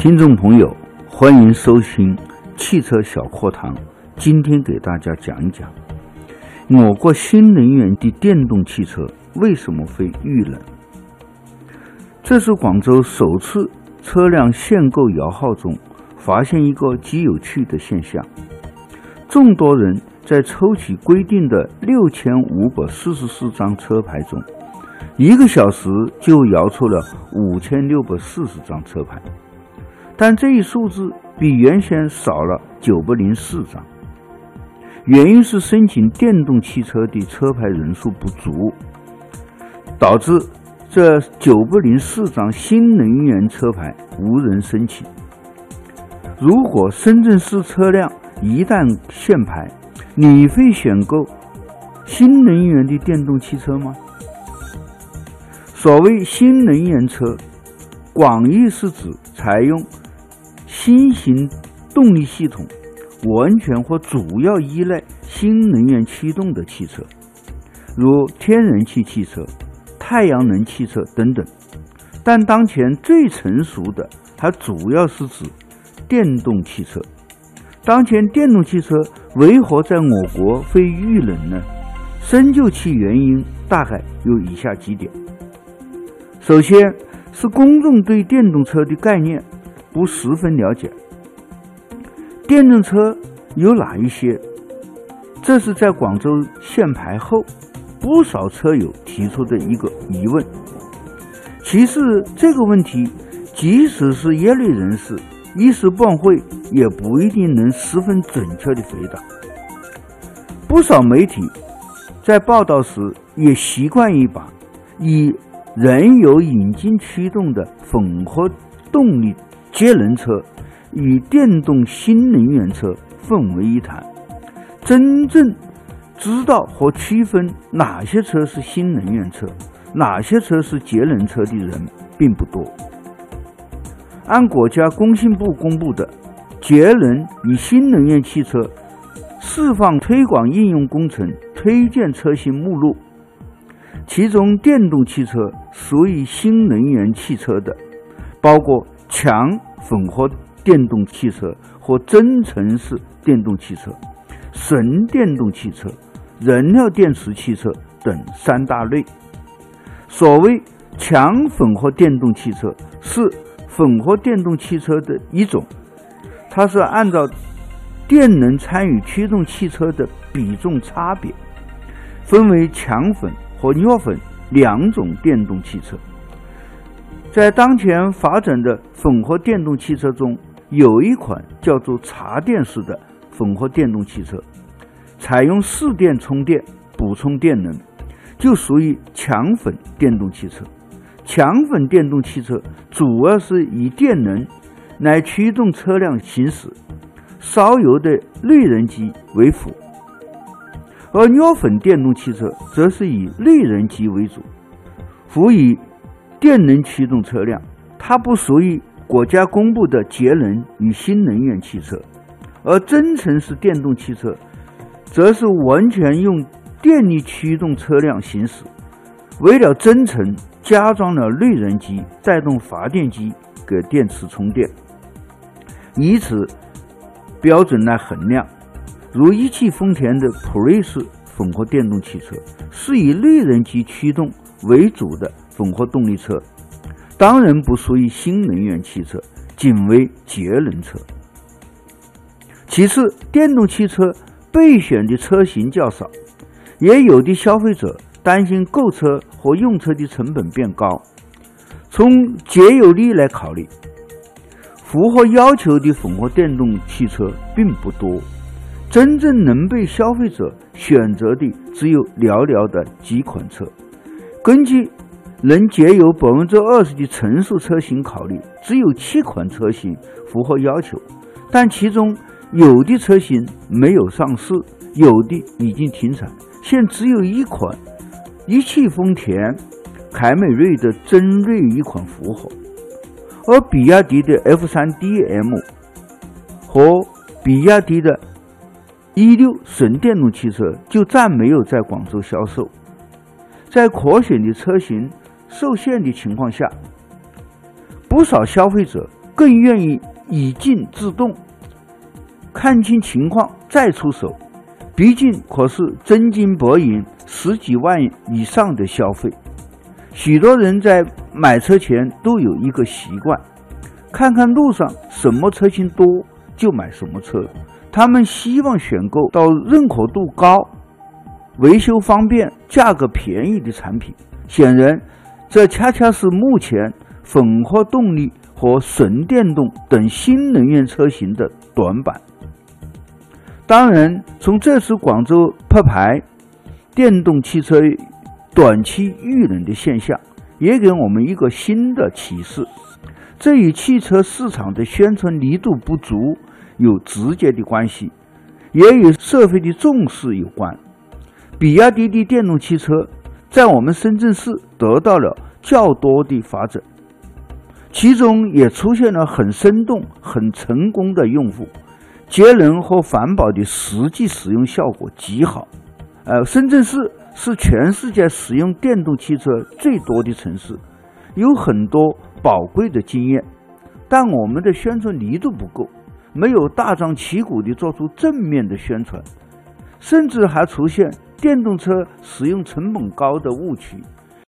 听众朋友，欢迎收听汽车小课堂。今天给大家讲一讲我国新能源的电动汽车为什么会遇冷。这是广州首次车辆限购摇号中发现一个极有趣的现象：众多人在抽取规定的六千五百四十四张车牌中，一个小时就摇出了五千六百四十张车牌。但这一数字比原先少了九百零四张，原因是申请电动汽车的车牌人数不足，导致这九百零四张新能源车牌无人申请。如果深圳市车辆一旦限牌，你会选购新能源的电动汽车吗？所谓新能源车，广义是指采用。新型动力系统完全或主要依赖新能源驱动的汽车，如天然气汽车、太阳能汽车等等。但当前最成熟的，还主要是指电动汽车。当前电动汽车为何在我国会遇冷呢？深究其原因，大概有以下几点：首先是公众对电动车的概念。不十分了解电动车有哪一些？这是在广州限牌后，不少车友提出的一个疑问。其实，这个问题即使是业内人士一时半会也不一定能十分准确的回答。不少媒体在报道时也习惯于把以燃油引擎驱动的混合动力。节能车与电动新能源车混为一谈，真正知道和区分哪些车是新能源车，哪些车是节能车的人并不多。按国家工信部公布的《节能与新能源汽车释放推广应用工程推荐车型目录》，其中电动汽车属于新能源汽车的，包括强。混合电动汽车和增程式电动汽车、纯电动汽车、燃料电池汽车等三大类。所谓强混合电动汽车是混合电动汽车的一种，它是按照电能参与驱动汽车的比重差别，分为强混和弱混两种电动汽车。在当前发展的混合电动汽车中，有一款叫做插电式的混合电动汽车，采用市电充电补充电能，就属于强混电动汽车。强混电动汽车主要是以电能来驱动车辆行驶，烧油的内燃机为辅；而弱混电动汽车则是以内燃机为主，辅以。电能驱动车辆，它不属于国家公布的节能与新能源汽车，而增程式电动汽车，则是完全用电力驱动车辆行驶。为了增程，加装了内燃机带动发电机给电池充电，以此标准来衡量。如一汽丰田的普锐斯混合电动汽车，是以内燃机驱动为主的。混合动力车当然不属于新能源汽车，仅为节能车。其次，电动汽车备选的车型较少，也有的消费者担心购车和用车的成本变高。从节油率来考虑，符合要求的混合电动汽车并不多，真正能被消费者选择的只有寥寥的几款车。根据能节油百分之二十的成熟车型考虑，只有七款车型符合要求，但其中有的车型没有上市，有的已经停产，现只有一款一汽丰田凯美瑞的尊锐一款符合，而比亚迪的 F3DM 和比亚迪的 E6 纯电动汽车就暂没有在广州销售，在可选的车型。受限的情况下，不少消费者更愿意以静制动，看清情况再出手。毕竟可是真金白银十几万以上的消费。许多人在买车前都有一个习惯，看看路上什么车型多就买什么车。他们希望选购到认可度高、维修方便、价格便宜的产品。显然，这恰恰是目前混合动力和纯电动等新能源车型的短板。当然，从这次广州铺牌电动汽车。短期遇冷的现象，也给我们一个新的启示。这与汽车市场的宣传力度不足有直接的关系，也与社会的重视有关。比亚迪的电动汽车在我们深圳市得到了较多的发展，其中也出现了很生动、很成功的用户，节能和环保的实际使用效果极好。呃，深圳市。是全世界使用电动汽车最多的城市，有很多宝贵的经验，但我们的宣传力度不够，没有大张旗鼓地做出正面的宣传，甚至还出现电动车使用成本高的误区。